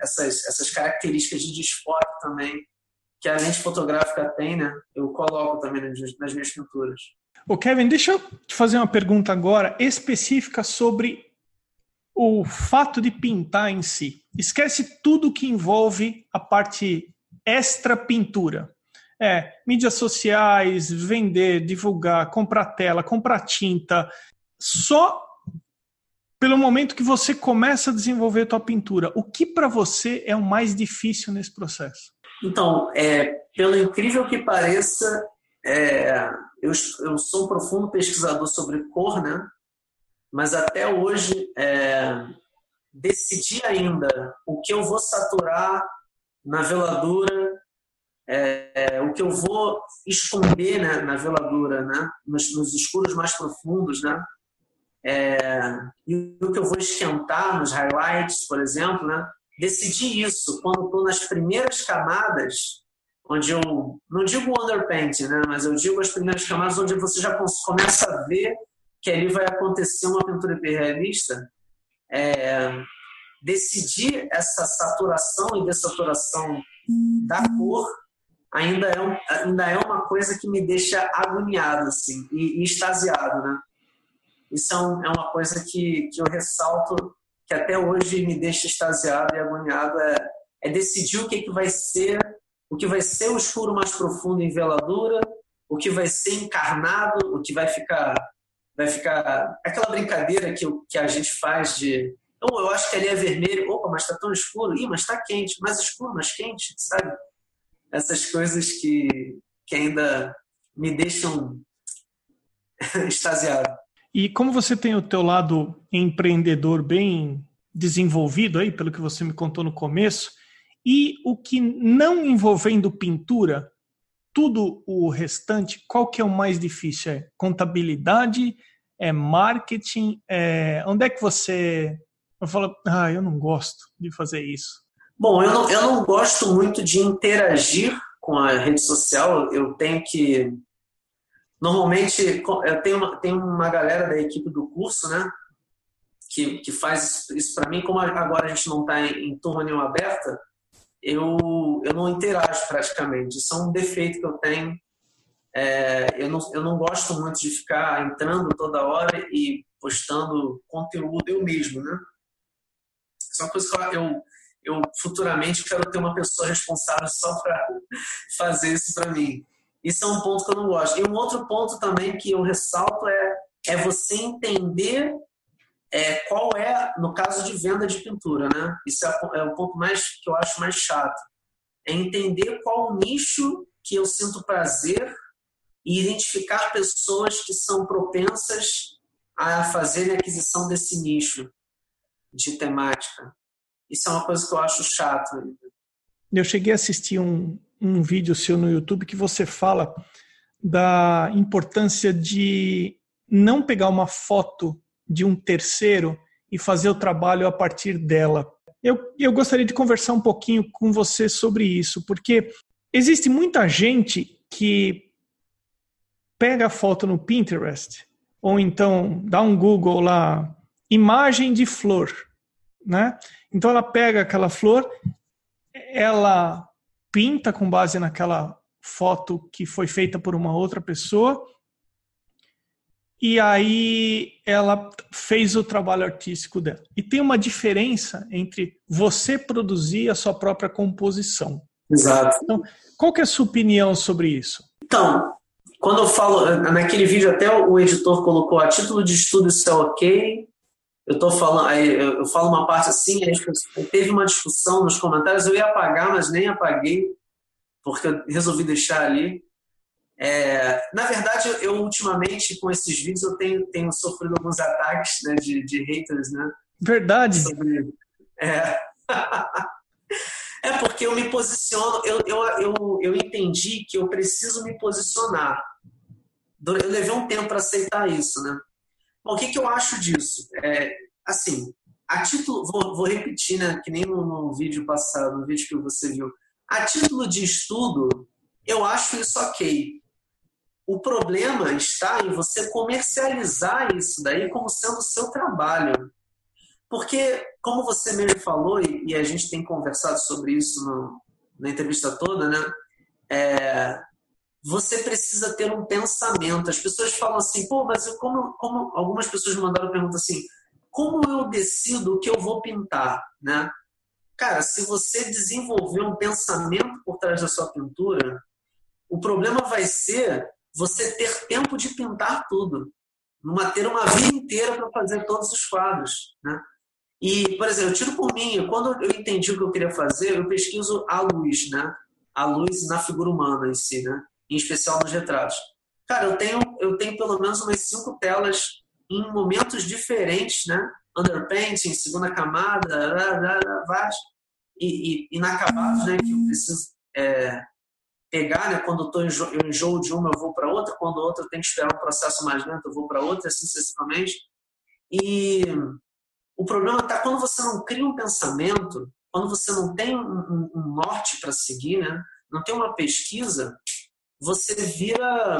essas, essas características de desfoque também que a lente fotográfica tem, né? Eu coloco também nas minhas pinturas. Ô Kevin, deixa eu te fazer uma pergunta agora específica sobre o fato de pintar em si. Esquece tudo que envolve a parte extra pintura. É, mídias sociais, vender, divulgar, comprar tela, comprar tinta. Só pelo momento que você começa a desenvolver a tua pintura, o que para você é o mais difícil nesse processo? Então, é, pelo incrível que pareça, é, eu, eu, sou um profundo pesquisador sobre cor, né? Mas até hoje é, decidi ainda o que eu vou saturar na veladura, é, o que eu vou esconder né, na veladura, né? Nos, nos escuros mais profundos, né? É, e o que eu vou esquentar nos highlights, por exemplo, né? Decidi isso quando estou nas primeiras camadas, onde eu não digo underpainting, né? Mas eu digo as primeiras camadas onde você já começa a ver que ali vai acontecer uma pintura hiperrealista. É, decidir essa saturação e dessaturação da cor ainda é, ainda é uma coisa que me deixa agoniado assim, e, e extasiado, né? Isso é, um, é uma coisa que, que eu ressalto, que até hoje me deixa extasiado e agoniado, é, é decidir o que, que vai ser, o que vai ser o escuro mais profundo em veladura, o que vai ser encarnado, o que vai ficar vai ficar aquela brincadeira que, que a gente faz de oh, eu acho que ali é vermelho, opa, mas está tão escuro, ih, mas está quente, mais escuro, mais quente, sabe? Essas coisas que, que ainda me deixam extasiado. E como você tem o teu lado empreendedor bem desenvolvido aí, pelo que você me contou no começo, e o que não envolvendo pintura, tudo o restante, qual que é o mais difícil? É contabilidade? É marketing? É... Onde é que você eu falo, ah, eu não gosto de fazer isso? Bom, eu não, eu não gosto muito de interagir com a rede social. Eu tenho que. Normalmente, tenho uma, tenho uma galera da equipe do curso, né? Que, que faz isso para mim. Como agora a gente não está em, em turma nenhuma aberta, eu, eu não interajo praticamente. Isso é um defeito que eu tenho. É, eu, não, eu não gosto muito de ficar entrando toda hora e postando conteúdo eu mesmo, né? Isso é uma coisa que eu, eu futuramente quero ter uma pessoa responsável só para fazer isso para mim. Isso é um ponto que eu não gosto. E um outro ponto também que eu ressalto é, é você entender é, qual é, no caso de venda de pintura, né? Isso é, é o ponto mais que eu acho mais chato. É entender qual o nicho que eu sinto prazer e identificar pessoas que são propensas a fazerem aquisição desse nicho de temática. Isso é uma coisa que eu acho chato. Eu cheguei a assistir um, um vídeo seu no YouTube que você fala da importância de não pegar uma foto de um terceiro e fazer o trabalho a partir dela. Eu, eu gostaria de conversar um pouquinho com você sobre isso, porque existe muita gente que pega a foto no Pinterest, ou então dá um Google lá, imagem de flor, né? Então ela pega aquela flor, ela pinta com base naquela foto que foi feita por uma outra pessoa e aí ela fez o trabalho artístico dela. E tem uma diferença entre você produzir a sua própria composição. Exato. Então, qual que é a sua opinião sobre isso? Então, quando eu falo, naquele vídeo até o editor colocou a título de estudo isso é ok, eu tô falando, eu falo uma parte assim, teve uma discussão nos comentários, eu ia apagar, mas nem apaguei, porque eu resolvi deixar ali. É, na verdade, eu ultimamente, com esses vídeos, eu tenho, tenho sofrido alguns ataques né, de, de haters, né? Verdade. Sobre, é. é porque eu me posiciono, eu, eu, eu, eu entendi que eu preciso me posicionar. Eu levei um tempo para aceitar isso, né? Bom, o que, que eu acho disso? É, assim, a título, vou, vou repetir, né, que nem no, no, vídeo passado, no vídeo que você viu. A título de estudo, eu acho isso ok. O problema está em você comercializar isso daí como sendo o seu trabalho. Porque, como você mesmo falou, e, e a gente tem conversado sobre isso no, na entrevista toda, né? É, você precisa ter um pensamento. As pessoas falam assim, pô, mas eu, como, como algumas pessoas me mandaram pergunta assim, como eu decido o que eu vou pintar, né? Cara, se você desenvolver um pensamento por trás da sua pintura, o problema vai ser você ter tempo de pintar tudo, numa ter uma vida inteira para fazer todos os quadros, né? E, por exemplo, eu tiro por mim, quando eu entendi o que eu queria fazer, eu pesquiso a luz, né? A luz na figura humana em si, né? Em especial nos retratos. Cara, eu tenho, eu tenho pelo menos umas cinco telas em momentos diferentes, né? Underpainting, segunda camada, vários. E, e, inacabados, né? Que eu preciso é, pegar, né? Quando eu, tô enjo, eu enjoo de uma, eu vou para outra. Quando outra, eu tenho que esperar um processo mais lento, eu vou para outra, assim sucessivamente. E o problema está quando você não cria um pensamento, quando você não tem um, um, norte para seguir, né? Não tem uma pesquisa, você vira.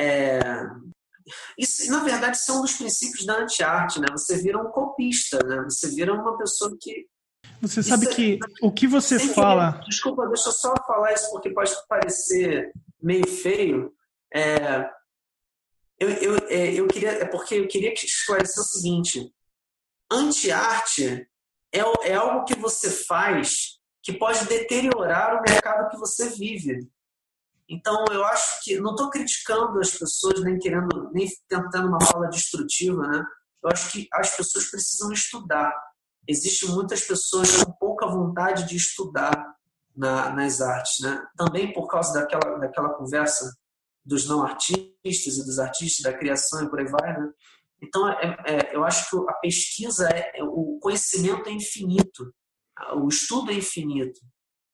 É, isso, na verdade, isso é um dos princípios da anti-arte, né? Você vira um copista, né? Você vira uma pessoa que. Você sabe isso, que o que você fala. Que, desculpa, deixa eu só falar isso porque pode parecer meio feio. É, eu, eu, é, eu queria, é porque eu queria esclarecer o seguinte: anti-arte é, é algo que você faz que pode deteriorar o mercado que você vive. Então, eu acho que não estou criticando as pessoas, nem querendo, nem tentando uma fala destrutiva, né? Eu acho que as pessoas precisam estudar. Existem muitas pessoas com pouca vontade de estudar na, nas artes, né? Também por causa daquela, daquela conversa dos não artistas e dos artistas, da criação e por aí vai, né? Então, é, é, eu acho que a pesquisa, é, é, o conhecimento é infinito, o estudo é infinito.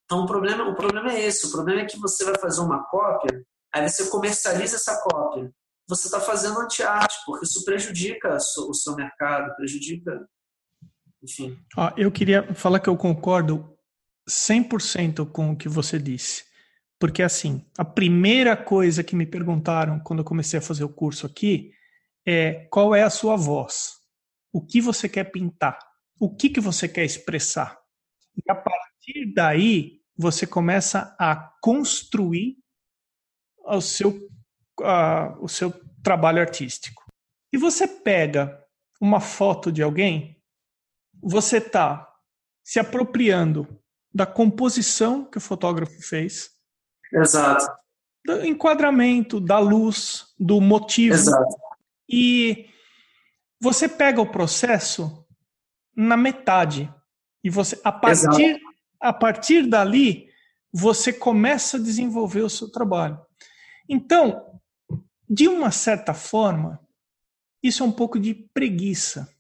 Então, o problema, o problema é esse: o problema é que você vai fazer uma cópia, aí você comercializa essa cópia. Você está fazendo anti-arte, porque isso prejudica o seu mercado, prejudica. Enfim. Eu queria falar que eu concordo 100% com o que você disse. Porque, assim, a primeira coisa que me perguntaram quando eu comecei a fazer o curso aqui é qual é a sua voz? O que você quer pintar? O que, que você quer expressar? E a partir daí, você começa a construir o seu, o seu trabalho artístico. E você pega uma foto de alguém, você está se apropriando da composição que o fotógrafo fez. Exato. Do enquadramento, da luz, do motivo. Exato. E você pega o processo na metade. E você, a partir, a partir dali, você começa a desenvolver o seu trabalho. Então, de uma certa forma, isso é um pouco de preguiça.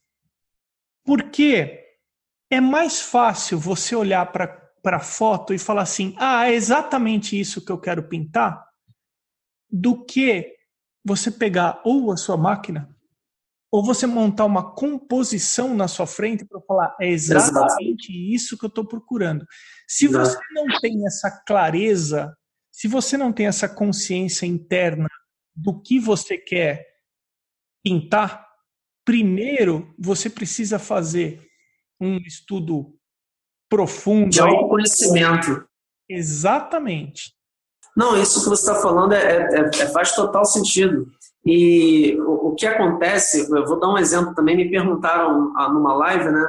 Porque é mais fácil você olhar para a foto e falar assim: ah, é exatamente isso que eu quero pintar, do que você pegar ou a sua máquina ou você montar uma composição na sua frente para falar é exatamente Exato. isso que eu estou procurando. Se Exato. você não tem essa clareza, se você não tem essa consciência interna do que você quer pintar, primeiro você precisa fazer um estudo profundo. De autoconhecimento. Exatamente. Não, isso que você está falando é, é, é, faz total sentido. E o, que acontece, eu vou dar um exemplo também, me perguntaram ah, numa live, né?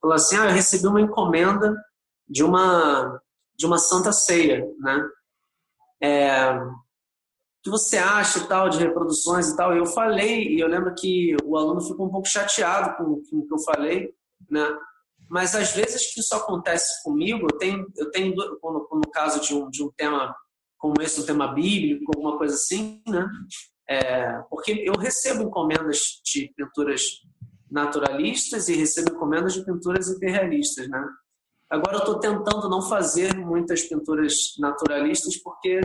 Falou assim, ah, eu recebi uma encomenda de uma, de uma Santa Ceia, né? É, o que você acha e tal de reproduções e tal? Eu falei, e eu lembro que o aluno ficou um pouco chateado com, com o que eu falei, né? Mas às vezes que isso acontece comigo, eu tenho, eu tenho no, no caso de um, de um tema como esse, um tema bíblico, alguma coisa assim, né? É, porque eu recebo encomendas de pinturas naturalistas e recebo encomendas de pinturas hiperrealistas, né? Agora eu estou tentando não fazer muitas pinturas naturalistas porque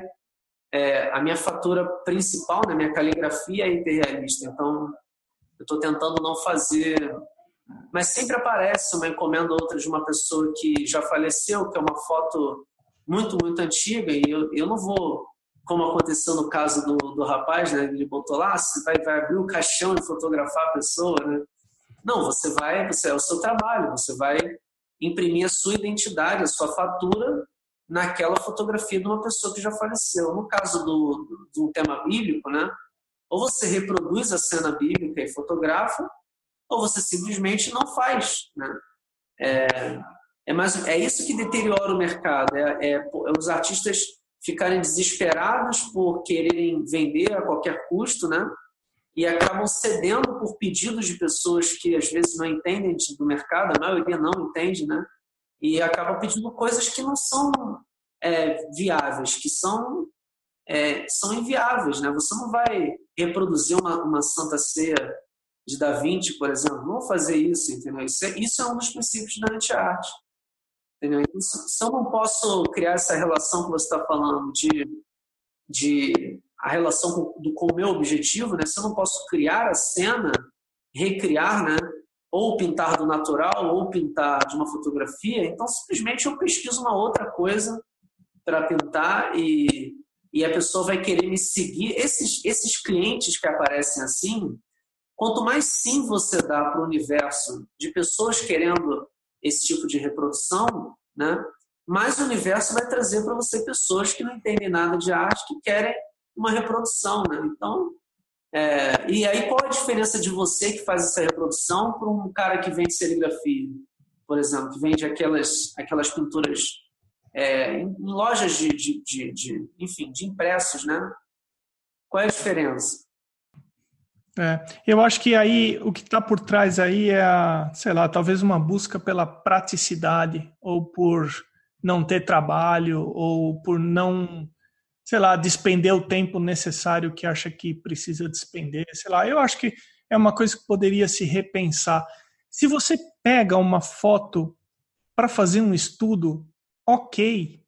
é, a minha fatura principal, né, minha caligrafia é hiperrealista, então eu estou tentando não fazer. Mas sempre aparece uma encomenda ou outra de uma pessoa que já faleceu, que é uma foto muito, muito antiga, e eu, eu não vou como aconteceu no caso do, do rapaz, né? Ele botou lá, você vai, vai abrir o caixão e fotografar a pessoa, né? Não, você vai, você é o seu trabalho, você vai imprimir a sua identidade, a sua fatura naquela fotografia de uma pessoa que já faleceu. No caso do, do, do tema bíblico, né? Ou você reproduz a cena bíblica e fotografa, ou você simplesmente não faz, né? É, é, mais, é isso que deteriora o mercado. É, é, é os artistas ficarem desesperados por quererem vender a qualquer custo, né? E acabam cedendo por pedidos de pessoas que às vezes não entendem do mercado, a maioria não entende, né? E acabam pedindo coisas que não são é, viáveis, que são é, são inviáveis, né? Você não vai reproduzir uma, uma Santa Ceia de Da Vinci, por exemplo, não fazer isso, entendeu? Isso é, isso é um dos princípios da anti-arte. Então, se eu não posso criar essa relação que você está falando de, de a relação com, do, com o meu objetivo, né? se eu não posso criar a cena, recriar, né? ou pintar do natural, ou pintar de uma fotografia, então simplesmente eu pesquiso uma outra coisa para pintar e, e a pessoa vai querer me seguir. Esses, esses clientes que aparecem assim, quanto mais sim você dá para o universo de pessoas querendo esse tipo de reprodução, né? Mas o universo vai trazer para você pessoas que não entendem nada de arte, que querem uma reprodução, né? Então, é, e aí qual a diferença de você que faz essa reprodução para um cara que vende serigrafia, por exemplo, que vende aquelas aquelas pinturas é, em lojas de, de, de, de, enfim, de impressos, né? Qual é a diferença? É, eu acho que aí o que está por trás aí é, a, sei lá, talvez uma busca pela praticidade ou por não ter trabalho ou por não, sei lá, despender o tempo necessário que acha que precisa despender, sei lá. Eu acho que é uma coisa que poderia se repensar. Se você pega uma foto para fazer um estudo, ok.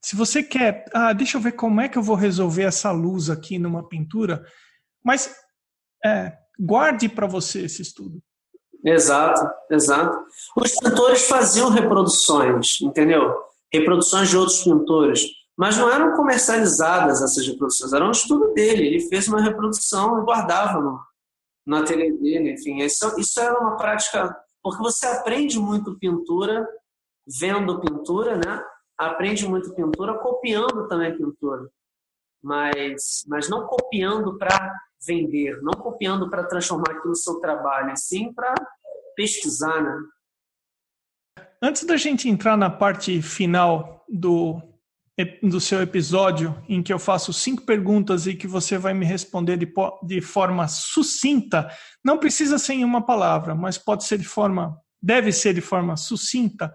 Se você quer, ah, deixa eu ver como é que eu vou resolver essa luz aqui numa pintura, mas é, guarde para você esse estudo. Exato, exato. Os pintores faziam reproduções, entendeu? Reproduções de outros pintores, mas não eram comercializadas essas reproduções, era um estudo dele. Ele fez uma reprodução e guardava no, no ateliê dele. Enfim, isso, isso era uma prática, porque você aprende muito pintura vendo pintura, né? Aprende muito pintura copiando também pintura, mas, mas não copiando para vender, não copiando para transformar aquilo no seu trabalho, sim para pesquisar, né? Antes da gente entrar na parte final do, do seu episódio, em que eu faço cinco perguntas e que você vai me responder de, de forma sucinta, não precisa ser em uma palavra, mas pode ser de forma, deve ser de forma sucinta.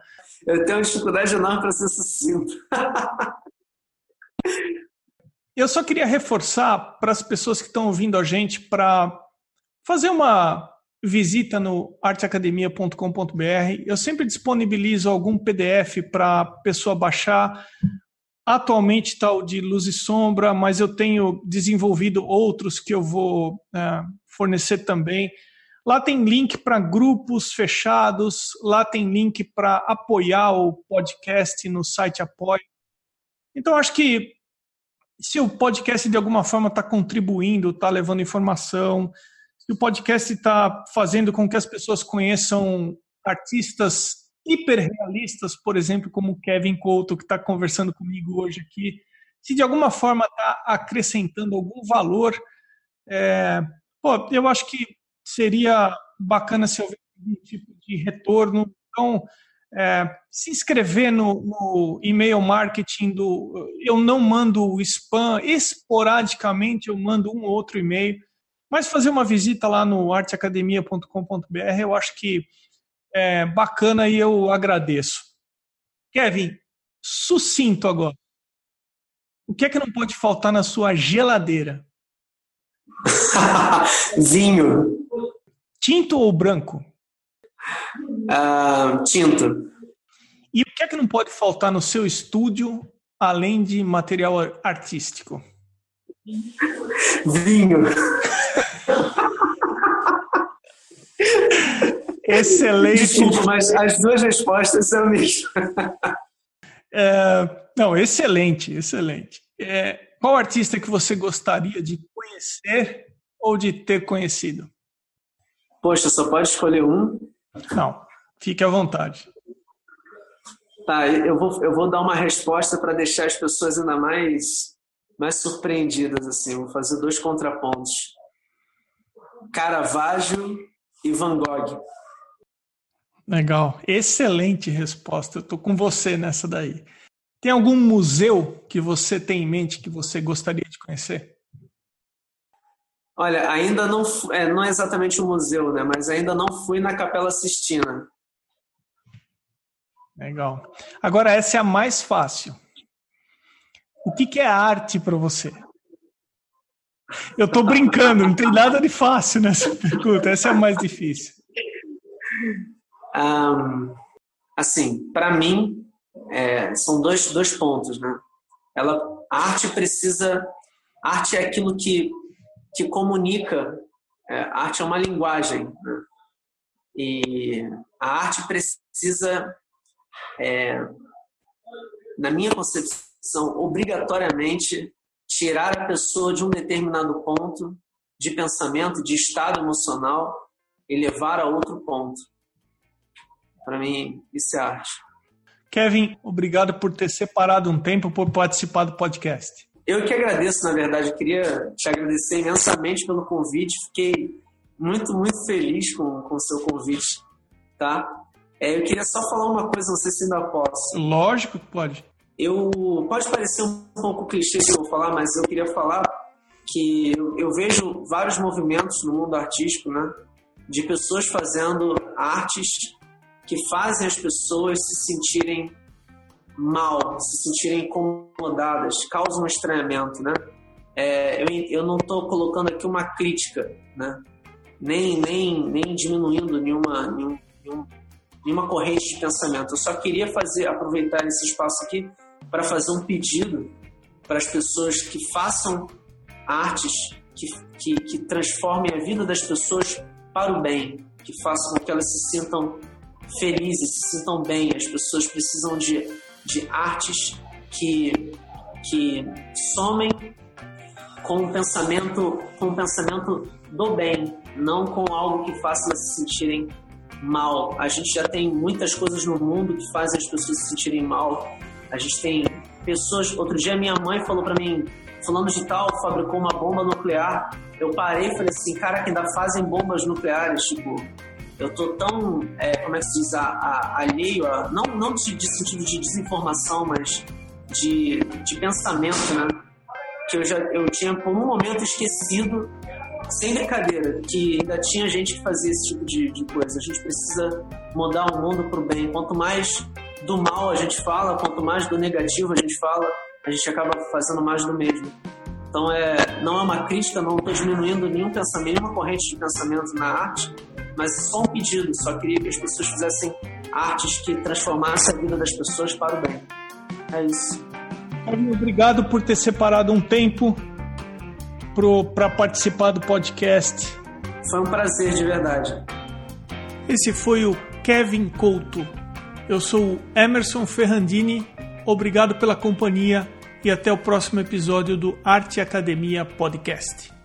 Eu tenho uma dificuldade enorme para ser sucinto. Eu só queria reforçar para as pessoas que estão ouvindo a gente para fazer uma visita no arteacademia.com.br. Eu sempre disponibilizo algum PDF para a pessoa baixar. Atualmente está o de luz e sombra, mas eu tenho desenvolvido outros que eu vou é, fornecer também. Lá tem link para grupos fechados, lá tem link para apoiar o podcast no site Apoio. Então, acho que se o podcast de alguma forma está contribuindo, está levando informação, se o podcast está fazendo com que as pessoas conheçam artistas hiperrealistas, por exemplo, como o Kevin Couto, que está conversando comigo hoje aqui, se de alguma forma está acrescentando algum valor, é, pô, eu acho que seria bacana se houver algum tipo de retorno. Então, é, se inscrever no, no, e-mail marketing do. Eu não mando spam, esporadicamente eu mando um ou outro e-mail, mas fazer uma visita lá no arteacademia.com.br eu acho que é bacana e eu agradeço. Kevin, sucinto agora. O que é que não pode faltar na sua geladeira? Vinho. Tinto ou branco? Uh, tinto. E o que é que não pode faltar no seu estúdio, além de material artístico? Vinho. Excelente. Desculpa, mas as duas respostas são mesmo. É, não, excelente, excelente. É, qual artista que você gostaria de conhecer ou de ter conhecido? Poxa, só pode escolher um? Não, fique à vontade. Tá, eu vou, eu vou dar uma resposta para deixar as pessoas ainda mais, mais surpreendidas. assim. Vou fazer dois contrapontos: Caravaggio e Van Gogh. Legal, excelente resposta. Eu estou com você nessa daí. Tem algum museu que você tem em mente que você gostaria de conhecer? Olha, ainda não é, não é exatamente um museu, né? Mas ainda não fui na Capela Sistina. Legal. Agora essa é a mais fácil. O que, que é arte para você? Eu estou brincando, não tem nada de fácil nessa pergunta. Essa é a mais difícil. Um, assim, para mim, é, são dois, dois pontos, né? Ela, a arte precisa, a arte é aquilo que que comunica. É, a arte é uma linguagem. Né? E a arte precisa, é, na minha concepção, obrigatoriamente tirar a pessoa de um determinado ponto de pensamento, de estado emocional e levar a outro ponto. Para mim, isso é arte. Kevin, obrigado por ter separado um tempo por participar do podcast. Eu que agradeço, na verdade, queria te agradecer imensamente pelo convite, fiquei muito, muito feliz com, com o seu convite, tá? É, eu queria só falar uma coisa, não sei se ainda posso. Lógico que pode. eu pode parecer um pouco clichê que eu vou falar, mas eu queria falar que eu, eu vejo vários movimentos no mundo artístico, né, de pessoas fazendo artes que fazem as pessoas se sentirem mal, se sentirem incomodadas, causam um estranhamento, né? É, eu, eu não estou colocando aqui uma crítica, né? Nem, nem, nem diminuindo nenhuma, nenhum, nenhuma corrente de pensamento. Eu só queria fazer, aproveitar esse espaço aqui para fazer um pedido para as pessoas que façam artes que, que, que transformem a vida das pessoas para o bem, que façam com que elas se sintam felizes, se sintam bem. As pessoas precisam de, de artes que, que somem com um pensamento com um pensamento do bem, não com algo que faça elas se sentirem mal. A gente já tem muitas coisas no mundo que fazem as pessoas se sentirem mal. A gente tem pessoas. Outro dia minha mãe falou para mim, falando de tal, fabricou uma bomba nuclear. Eu parei e falei assim, cara, que ainda fazem bombas nucleares, tipo, eu tô tão, é, como é que se diz, a, a, alheio, a, não, não de, de, sentido de desinformação, mas de, de pensamento, né? Que eu já eu tinha por um momento esquecido, sem brincadeira, que ainda tinha gente que fazia esse tipo de, de coisa. A gente precisa mudar o mundo pro bem. Quanto mais do mal a gente fala, quanto mais do negativo a gente fala, a gente acaba fazendo mais do mesmo. Então é, não é uma crítica, não estou diminuindo nenhum pensamento, nenhuma corrente de pensamento na arte, mas é só um pedido. Só queria que as pessoas fizessem artes que transformassem a vida das pessoas para o bem. É isso. Obrigado por ter separado um tempo para participar do podcast. Foi um prazer de verdade. Esse foi o Kevin Couto. Eu sou o Emerson Ferrandini. Obrigado pela companhia e até o próximo episódio do Arte Academia Podcast.